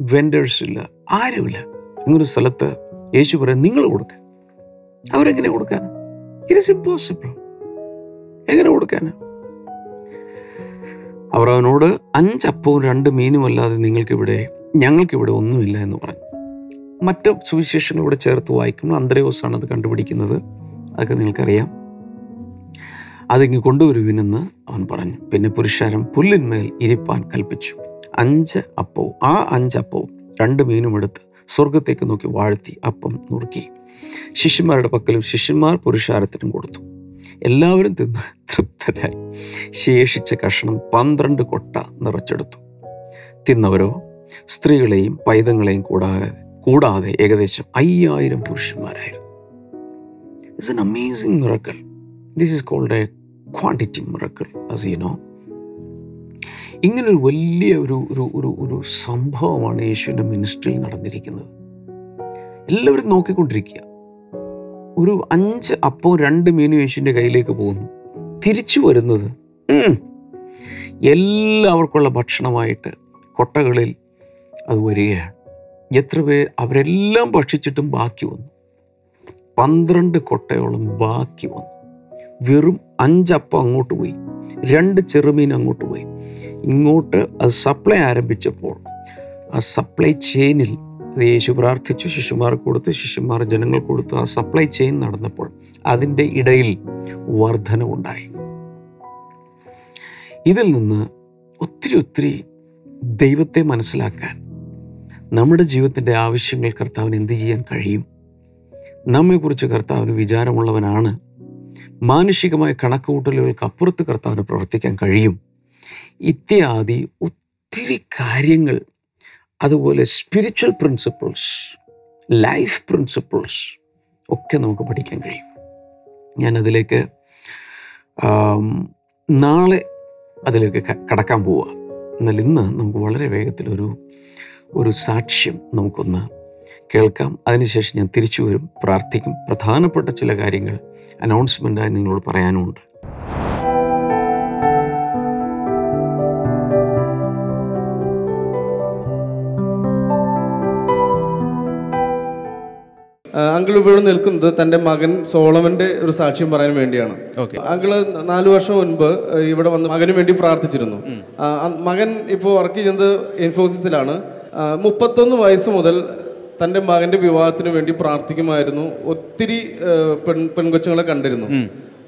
വെൻഡേഴ്സ് ഇല്ല ആരുമില്ല. അങ്ങനൊരു സ്ഥലത്ത് യേശു പറയാം നിങ്ങൾ കൊടുക്കുക അവരെങ്ങനെ കൊടുക്കാൻ? ഇറ്റ് ഇസ് ഇമ്പോസിബിൾ എങ്ങനെ കൊടുക്കാൻ? അവർ അവനോട് അഞ്ചപ്പവും രണ്ട് മീനും അല്ലാതെ നിങ്ങൾക്കിവിടെ ഞങ്ങൾക്കിവിടെ ഒന്നുമില്ല എന്ന് പറഞ്ഞു. മറ്റു സുവിശേഷങ്ങൾ ഇവിടെ ചേർത്ത് വായിക്കുമ്പോൾ അന്തരയോസാണ് അത് കണ്ടുപിടിക്കുന്നത്. അതൊക്കെ നിങ്ങൾക്കറിയാം. അതിങ്ങ് കൊണ്ടുവരുവിനെന്ന് അവൻ പറഞ്ഞു. പിന്നെ പുരുഷാരം പുല്ലിന്മേൽ ഇരിപ്പാൻ കൽപ്പിച്ചു. അഞ്ച് അപ്പവും ആ അഞ്ചപ്പവും രണ്ട് മീനും എടുത്ത് സ്വർഗത്തേക്ക് നോക്കി വാഴ്ത്തി അപ്പം നുറുക്കി. ശിഷ്യന്മാരുടെ പക്കലും ശിഷ്യന്മാർ പുരുഷാരത്തിനും കൊടുത്തു. എല്ലാവരും തിന്ന് തൃപ്തരായി. ശേഷിച്ച കഷണം പന്ത്രണ്ട് കൊട്ട നിറച്ചെടുത്തു. തിന്നവരോ? സ്ത്രീകളെയും പൈതങ്ങളെയും കൂടാതെ കൂടാതെ ഏകദേശം അയ്യായിരം പുരുഷന്മാരായിരുന്നു. It's an amazing miracle this is called a quantity miracle as you know ഇങ്ങനൊരു വലിയ ഒരു ഒരു ഒരു ഒരു സംഭവമാണ് യേശുവിന്റെ മിനിസ്ട്രിയിൽ നടന്നിരിക്കുന്നത്. എല്ലാവരും നോക്കിക്കൊണ്ടിരിക്കുക. ഒരു അഞ്ച് അപ്പോൾ രണ്ട് മീനും യേശുവിന്റെ കയ്യിലേക്ക് പോകുന്നു. തിരിച്ചു വരുന്നത് എല്ലാവർക്കുള്ള ഭക്ഷണമായിട്ട് കൊട്ടകളിൽ അത് വരികയാണ്. എത്ര പേർ അവരെല്ലാം ഭക്ഷിച്ചിട്ടും ബാക്കി വന്നു. പന്ത്രണ്ട് കൊട്ടയോളം ബാക്കി വന്നു. വെറും അഞ്ചപ്പം അങ്ങോട്ട് പോയി. രണ്ട് ചെറുമീൻ അങ്ങോട്ട് പോയി. ഇങ്ങോട്ട് അത് സപ്ലൈ ആരംഭിച്ചപ്പോൾ ആ സപ്ലൈ ചെയിനിൽ അത് യേശു പ്രാർത്ഥിച്ചു ശിശുമാർക്ക് കൊടുത്തു ശിശുമാർ ജനങ്ങൾ കൊടുത്തു. ആ സപ്ലൈ ചെയിൻ നടന്നപ്പോൾ അതിന്റെ ഇടയിൽ വർധനവുണ്ടായി. ഇതിൽ നിന്ന് ഒത്തിരി ഒത്തിരി ദൈവത്തെ മനസ്സിലാക്കാൻ നമ്മുടെ ജീവിതത്തിന്റെ ആവശ്യങ്ങൾ കർത്താവിന് എന്ത് ചെയ്യാൻ കഴിയും? നമ്മെക്കുറിച്ച് കർത്താവിന് വിചാരമുള്ളവനാണ്. മാനുഷികമായ കണക്കുകൂട്ടലുകൾക്ക് അപ്പുറത്ത് കർത്താവിന് പ്രവർത്തിക്കാൻ കഴിയും. ഇത്യാദി ഒത്തിരി കാര്യങ്ങൾ അതുപോലെ സ്പിരിച്വൽ പ്രിൻസിപ്പിൾസ് ലൈഫ് പ്രിൻസിപ്പിൾസ് ഒക്കെ നമുക്ക് പഠിക്കാൻ കഴിയും. ഞാനതിലേക്ക് നാളെ അതിലേക്ക് കടക്കാൻ പോവുക. എന്നാൽ ഇന്ന് നമുക്ക് വളരെ വേഗത്തിലൊരു ഒരു സാക്ഷ്യം നമുക്കൊന്ന് കേൾക്കാം. അതിനുശേഷം ഞാൻ തിരിച്ചു വരും. പ്രാർത്ഥിക്കും. പ്രധാനപ്പെട്ട ചില കാര്യങ്ങൾ അനൗൺസ്മെന്റായി നിങ്ങളോട് പറയാനുമുണ്ട്. അങ്കിൾ ഇവിടെ നിൽക്കുന്നത് തന്റെ മകൻ സോളമന്റെ ഒരു സാക്ഷ്യം പറയാൻ വേണ്ടിയാണ്. അങ്കിൾ നാലു വർഷം മുൻപ് ഇവിടെ വന്ന് മകന് വേണ്ടി പ്രാർത്ഥിച്ചിരുന്നു. മകൻ ഇപ്പോൾ വർക്ക് ചെയ്യുന്നത് ഇൻഫോസിസിലാണ്. മുപ്പത്തൊന്ന് വയസ്സ് മുതൽ തന്റെ മകന്റെ വിവാഹത്തിന് വേണ്ടി പ്രാർത്ഥിക്കുമായിരുന്നു. ഒത്തിരി പെൺ പെൺകൊച്ചുങ്ങളെ കണ്ടിരുന്നു.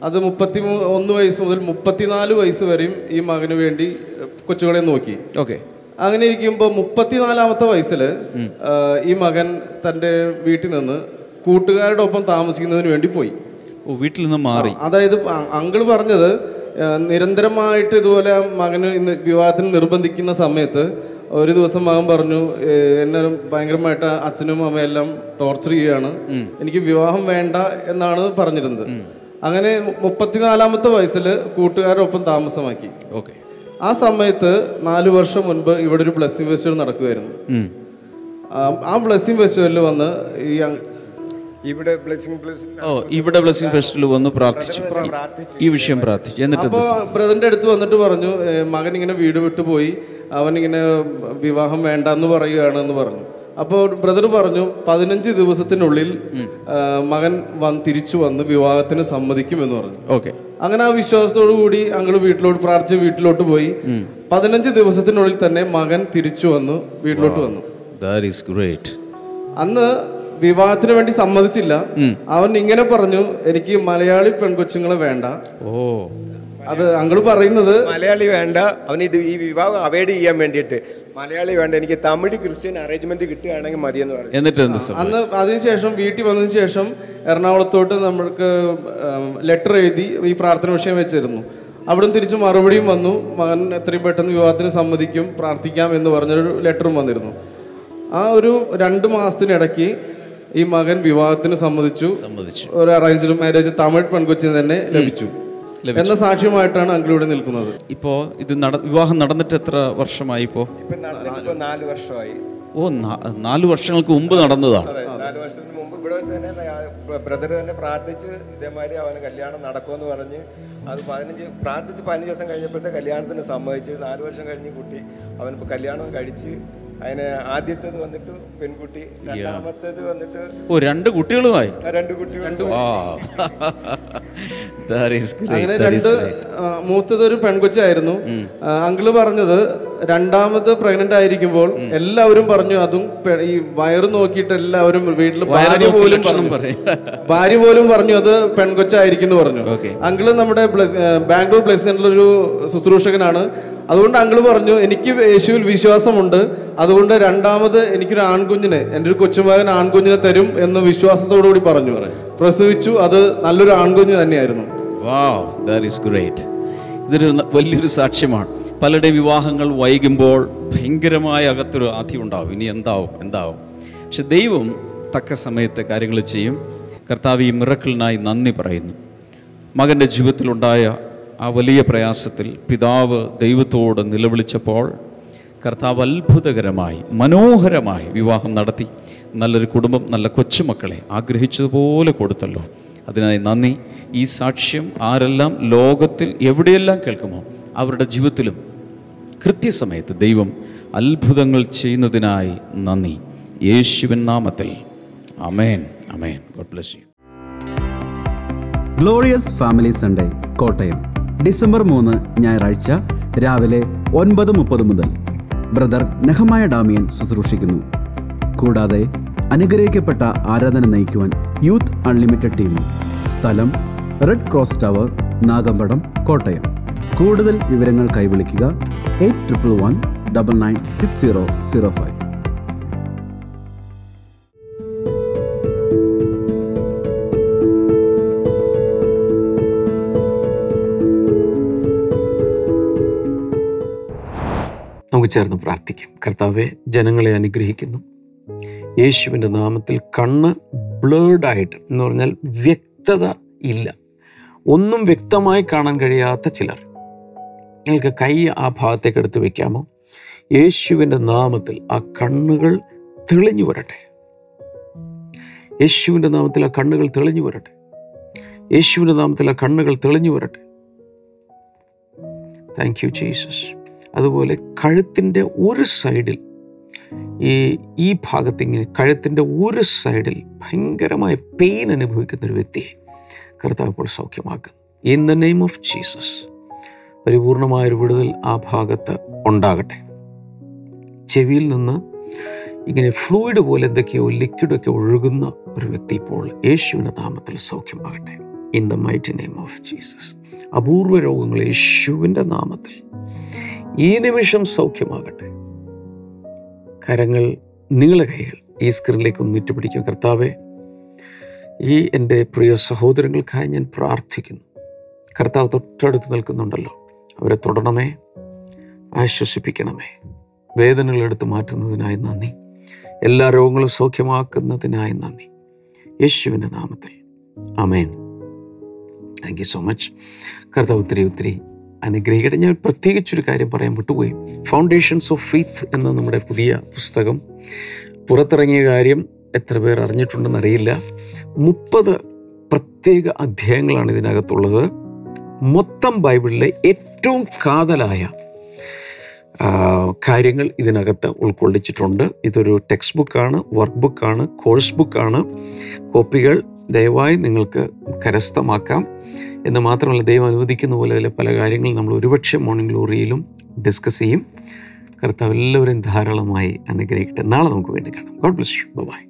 അത് മുപ്പത്തി ഒന്ന് വയസ്സ് മുതൽ മുപ്പത്തിനാല് വയസ്സ് വരെയും ഈ മകന് വേണ്ടി കൊച്ചുകളെ നോക്കി. ഓക്കെ. അങ്ങനെ ഇരിക്കുമ്പോൾ മുപ്പത്തിനാലാമത്തെ വയസ്സിൽ ഈ മകൻ തന്റെ വീട്ടിൽ നിന്ന് കൂട്ടുകാരുടെ ഒപ്പം താമസിക്കുന്നതിന് വേണ്ടി പോയി. ഓ വീട്ടിൽ നിന്ന് മാറി. അതായത് അങ്കിൾ പറഞ്ഞത് നിരന്തരമായിട്ട് ഇതുപോലെ മകന് ഇന്ന് വിവാഹത്തിന് നിർബന്ധിക്കുന്ന സമയത്ത് ഒരു ദിവസം മകൻ പറഞ്ഞു "ഏ, എന്നെ ഭയങ്കരമായിട്ട് അച്ഛനും അമ്മയെല്ലാം ടോർച്ചർ ചെയ്യുകയാണ്. എനിക്ക് വിവാഹം വേണ്ട എന്നാണ് പറഞ്ഞിരുന്നത്. അങ്ങനെ മുപ്പത്തിനാലാമത്തെ വയസ്സിൽ കൂട്ടുകാരുടെ ഒപ്പം താമസമാക്കി. ഓക്കെ. ആ സമയത്ത് നാല് വർഷം മുൻപ് ഇവിടെ ഒരു ബ്ലസ്സിംഗ് ഫെസ്റ്റിവൽ നടക്കുമായിരുന്നു ആ- ബ്ലസ്സിംഗ് ഫെസ്റ്റിവലിൽ വന്ന് ഈ ഇവിടെ ബ്ലെസിംഗ് ബ്ലെസ്സിങ് ഓ ഇവിടെ ബ്ലെസ്സിംഗ് ഫെസ്റ്റിൽ വന്ന് പ്രാർത്ഥിച്ചു. ഈ- വിഷയം പ്രാർത്ഥിച്ചു. എന്നിട്ട് അപ്പോൾ ബ്രദറിന്റെ അടുത്ത് വന്നിട്ട് പറഞ്ഞു മകൻ ഇങ്ങനെ വീട് വിട്ടു പോയി അവൻ ഇങ്ങനെ വിവാഹം വേണ്ട എന്ന് പറയുകയാണെന്ന് പറഞ്ഞു. അപ്പോൾ ബ്രദർ പറഞ്ഞു പതിനഞ്ച് ദിവസത്തിനുള്ളിൽ മകൻ വന്ന് തിരിച്ചു വന്ന് വിവാഹത്തിന് സമ്മതിക്കുമെന്ന് പറഞ്ഞു. ഓക്കെ. അങ്ങനെ ആ വിശ്വാസത്തോടു കൂടി അങ്ങൾ വീട്ടിലോട്ട് പ്രാർത്ഥിച്ച് വീട്ടിലോട്ട് പോയി. പതിനഞ്ച് ദിവസത്തിനുള്ളിൽ തന്നെ മകൻ തിരിച്ചു വന്നു വീട്ടിലോട്ട് വന്നു. ദാറ്റ് ഈസ് ഗ്രേറ്റ് അന്ന് വിവാഹത്തിന് വേണ്ടി സമ്മതിച്ചില്ല. അവൻ ഇങ്ങനെ പറഞ്ഞു എനിക്ക് മലയാളി പെൺകൊച്ചുങ്ങളെ വേണ്ട. ഓ. അത് അങ്ങൾ പറയുന്നത് മലയാളി വേണ്ട അവൻ ഇത് ഈ വിവാഹം അവോയ്ഡ് ചെയ്യാൻ വേണ്ടിയിട്ട്. മലയാളി വേണ്ട എനിക്ക് തമിഴ് ക്രിസ്ത്യൻ അറേഞ്ച്മെന്റ് കിട്ടുകയാണെങ്കിൽ മതി എന്ന് പറഞ്ഞു. എന്നിട്ട്? അന്ന് അതിനുശേഷം വീട്ടിൽ വന്നതിന് ശേഷം എറണാകുളത്തോട്ട് നമ്മൾക്ക് ലെറ്റർ എഴുതി ഈ പ്രാർത്ഥന വിഷയം വെച്ചിരുന്നു. അവിടുന്ന് തിരിച്ച് മറുപടിയും വന്നു. മകൻ എത്രയും പെട്ടെന്ന് വിവാഹത്തിന് സമ്മതിക്കും പ്രാർത്ഥിക്കാം എന്ന് പറഞ്ഞൊരു ലെറ്ററും വന്നിരുന്നു. ആ ഒരു രണ്ട് മാസത്തിനിടയ്ക്ക് ഈ മകൻ വിവാഹത്തിന് സമ്മതിച്ചു. സമ്മതിച്ചു. ഒരു അറേഞ്ച്ഡ് മാരേജ് തമിഴ് പെൺകൊച്ചിന് തന്നെ ലഭിച്ചു. എന്ന സാക്ഷ്യമായിട്ടാണ് അങ്കിൾ ഇവിടെ നിൽക്കുന്നത്. ഇപ്പോ ഇത് വിവാഹം നടന്നിട്ട് എത്ര വർഷമായി ഇപ്പോ? നാല് വർഷമായി. ഓ നാല് വർഷങ്ങൾക്ക് മുമ്പ് നടന്നതാണ് നാല് വർഷത്തിന് മുമ്പ് ഇവിടെ വെച്ച് തന്നെ ബ്രദർ തന്നെ പ്രാർത്ഥിച്ച് ഇതേമാതിരി അവന് കല്യാണം നടക്കുമെന്ന് പറഞ്ഞ് അത് പതിനഞ്ച് പ്രാർത്ഥിച്ച് പതിനഞ്ച് ദിവസം കഴിഞ്ഞപ്പോഴത്തെ കല്യാണത്തിന് സമ്മതിച്ച് നാല് വർഷം കഴിഞ്ഞ് കുട്ടി അവൻ കല്യാണം കഴിച്ച് അതിന് ആദ്യത്തേത് വന്നിട്ട് പെൺകുട്ടി രണ്ടാമത്തേത് വന്നിട്ട് ഓ രണ്ട് കുട്ടികളുമായി? രണ്ട് കുട്ടികൾ അങ്ങനെ രണ്ട് മൂത്തത് ഒരു പെൺകൊച്ചായിരുന്നു. അങ്കിൾ പറഞ്ഞത് രണ്ടാമത് പ്രഗ്നന്റ് ആയിരിക്കുമ്പോൾ എല്ലാവരും പറഞ്ഞു അതും ഈ വയറ് നോക്കിയിട്ട് എല്ലാവരും വീട്ടിൽ വയറ് ഭാര്യ പോലും പറഞ്ഞു. ഭാര്യ പോലും പറഞ്ഞു അത് പെൺകൊച്ചായിരിക്കും എന്ന് പറഞ്ഞു. അങ്കിൾ നമ്മുടെ ബ്ലസ്- ബാംഗ്ലൂർ പ്ലസ് ഒരു ശുശ്രൂഷകനാണ്. അതുകൊണ്ട് അങ്കിൾ പറഞ്ഞു എനിക്ക് യേശുവിൽ വിശ്വാസമുണ്ട്. അതുകൊണ്ട് രണ്ടാമത് എനിക്കൊരു ആൺകുഞ്ഞിനെ എന്റെ ഒരു കൊച്ചുമകൻ ആൺകുഞ്ഞിനെ തരും എന്ന് വിശ്വാസത്തോടു കൂടി പറഞ്ഞു. പ്രസവിച്ചു. അത് നല്ലൊരു ആൺകുഞ്ഞ് തന്നെയായിരുന്നു. ദാറ്റ് ഈസ് ഗ്രേറ്റ് ഇതൊരു വലിയൊരു സാക്ഷ്യമാണ്. പലരുടെയും വിവാഹങ്ങൾ വൈകുമ്പോൾ ഭയങ്കരമായ അകത്തൊരു ആദ്യം ഉണ്ടാവും. ഇനി എന്താവും? എന്താവും? പക്ഷെ ദൈവം തക്ക സമയത്ത് കാര്യങ്ങൾ ചെയ്യും. കർത്താവ് ഈ മിറക്കിളിനായി നന്ദി പറയുന്നു. മകന്റെ ജീവിതത്തിലുണ്ടായ ആ വലിയ പ്രയാസത്തിൽ പിതാവ് ദൈവത്തോട് നിലവിളിച്ചപ്പോൾ കർത്താവ് അത്ഭുതകരമായി മനോഹരമായി വിവാഹം നടത്തി. നല്ലൊരു കുടുംബം നല്ല കൊച്ചുമക്കളെ ആഗ്രഹിച്ചതുപോലെ കൊടുത്തല്ലോ. അതിനായി നന്ദി. ഈ സാക്ഷ്യം ആരെല്ലാം ലോകത്തിൽ എവിടെയെല്ലാം കേൾക്കുമോ അവരുടെ ജീവിതത്തിലും കൃത്യസമയത്ത് ദൈവം അത്ഭുതങ്ങൾ ചെയ്യുന്നതിനായി നന്ദി. യേശുവിൻ നാമത്തിൽ. Amen amen God bless you. Glorious family Sunday Kottayam. December മൂന്ന് ഞായറാഴ്ച രാവിലെ ഒൻപത് മുപ്പത് മുതൽ. ബ്രദർ നെഹമായ ഡാമിയൻ ശുശ്രൂഷിക്കുന്നു. കൂടാതെ അനുഗ്രഹിക്കപ്പെട്ട ആരാധന നയിക്കുവാൻ യൂത്ത് അൺലിമിറ്റഡ് ടീം. സ്ഥലം red cross tower Nagampadam Kottayam. കൂടുതൽ വിവരങ്ങൾ കൈവിളിക്കുക eight triple one double nine six zero zero five. ചേർന്ന് പ്രാർത്ഥിക്കാം. കർത്താവെ ജനങ്ങളെ അനുഗ്രഹിക്കുന്നു. യേശുവിന്റെ നാമത്തിൽ കണ്ണ് ബ്ലേഡായിട്ട് എന്ന് പറഞ്ഞാൽ വ്യക്തത ഇല്ല. ഒന്നും വ്യക്തമായി കാണാൻ കഴിയാത്ത ചിലർ. നിങ്ങൾക്ക് കൈ ആ ഭാഗത്തേക്ക് എടുത്ത് വയ്ക്കാമോ യേശുവിന്റെ നാമത്തിൽ ആ കണ്ണുകൾ തെളിഞ്ഞു വരട്ടെ. യേശുവിന്റെ നാമത്തിൽ ആ കണ്ണുകൾ തെളിഞ്ഞു വരട്ടെ. യേശുവിന്റെ നാമത്തിൽ ആ കണ്ണുകൾ തെളിഞ്ഞു വരട്ടെ. താങ്ക് യു ജീസസ് അതുപോലെ കഴുത്തിന്റെ ഒരു സൈഡിൽ ഈ ഈ ഭാഗത്തിങ്ങനെ കഴുത്തിന്റെ ഒരു സൈഡിൽ ഭയങ്കരമായ പെയിൻ അനുഭവിക്കുന്ന ഒരു വ്യക്തിയെ കർത്താവ് ഇപ്പോൾ സൗഖ്യമാക്കുന്നു. In the name of Jesus പരിപൂർണമായൊരു വിടുതൽ ആ ഭാഗത്ത് ഉണ്ടാകട്ടെ. ചെവിയിൽ നിന്ന് ഇങ്ങനെ ഫ്ലൂയിഡ് പോലെ എന്തൊക്കെയോ ലിക്വിഡൊക്കെ ഒഴുകുന്ന ഒരു വ്യക്തി ഇപ്പോൾ യേശുവിന്റെ നാമത്തിൽ സൗഖ്യമാകട്ടെ. In the mighty name of Jesus അപൂർവ രോഗങ്ങൾ യേശുവിന്റെ നാമത്തിൽ. ഈ നിമിഷം സൗഖ്യമാകട്ടെ. കരങ്ങൾ നിങ്ങളുടെ കൈകൾ ഈ സ്ക്രീനിലേക്ക് ഒന്ന് പിടിക്കുക കർത്താവെ. ഈ എന്റെ പ്രിയ സഹോദരങ്ങൾക്കായി ഞാൻ പ്രാർത്ഥിക്കുന്നു. കർത്താവ് തൊട്ടടുത്ത് നിൽക്കുന്നുണ്ടല്ലോ. അവരെ തൊടണമേ. ആശ്വസിപ്പിക്കണമേ. വേദനകൾ മാറ്റുന്നതിനായി നന്ദി. എല്ലാ രോഗങ്ങളും സൗഖ്യമാക്കുന്നതിനായി നന്ദി. യേശുവിന്റെ നാമത്തിൽ. അമേൻ താങ്ക് യു സോ മച്ച് കർത്താവ് ഒത്തിരി ഒത്തിരി അനുഗ്രഹിക്കട്ടെ. ഞാൻ പ്രത്യേകിച്ചൊരു കാര്യം പറയാൻ വിട്ടുപോയി. ഫൗണ്ടേഷൻസ് ഓഫ് ഫെയ്ത്ത് എന്ന നമ്മുടെ പുതിയ പുസ്തകം. പുറത്തിറങ്ങിയ കാര്യം എത്ര പേർ അറിഞ്ഞിട്ടുണ്ടെന്ന് അറിയില്ല. മുപ്പത് പ്രത്യേക അധ്യായങ്ങളാണ് ഇതിനകത്തുള്ളത്. മൊത്തം ബൈബിളിലെ ഏറ്റവും കാതലായ കാര്യങ്ങൾ ഇതിനകത്ത് ഉൾക്കൊള്ളിച്ചിട്ടുണ്ട്. ഇതൊരു ടെക്സ്റ്റ് ബുക്കാണ് വർക്ക് ബുക്കാണ് കോഴ്സ് ബുക്കാണ് കോപ്പികൾ ദയവായി നിങ്ങൾക്ക് കരസ്ഥമാക്കാം. എന്ന് മാത്രമല്ല ദൈവം അനുവദിക്കുന്ന പോലെ അതിലെ പല കാര്യങ്ങളും നമ്മൾ ഒരുപക്ഷെ മോർണിംഗ് ഗ്ലോറിയിലും ഡിസ്കസ് ചെയ്യും. കർത്താവ് എല്ലാവരും ധാരാളമായി അനുഗ്രഹിക്കട്ടെ. നാളെ നമുക്ക് വേണ്ടി കാണാം. God bless U by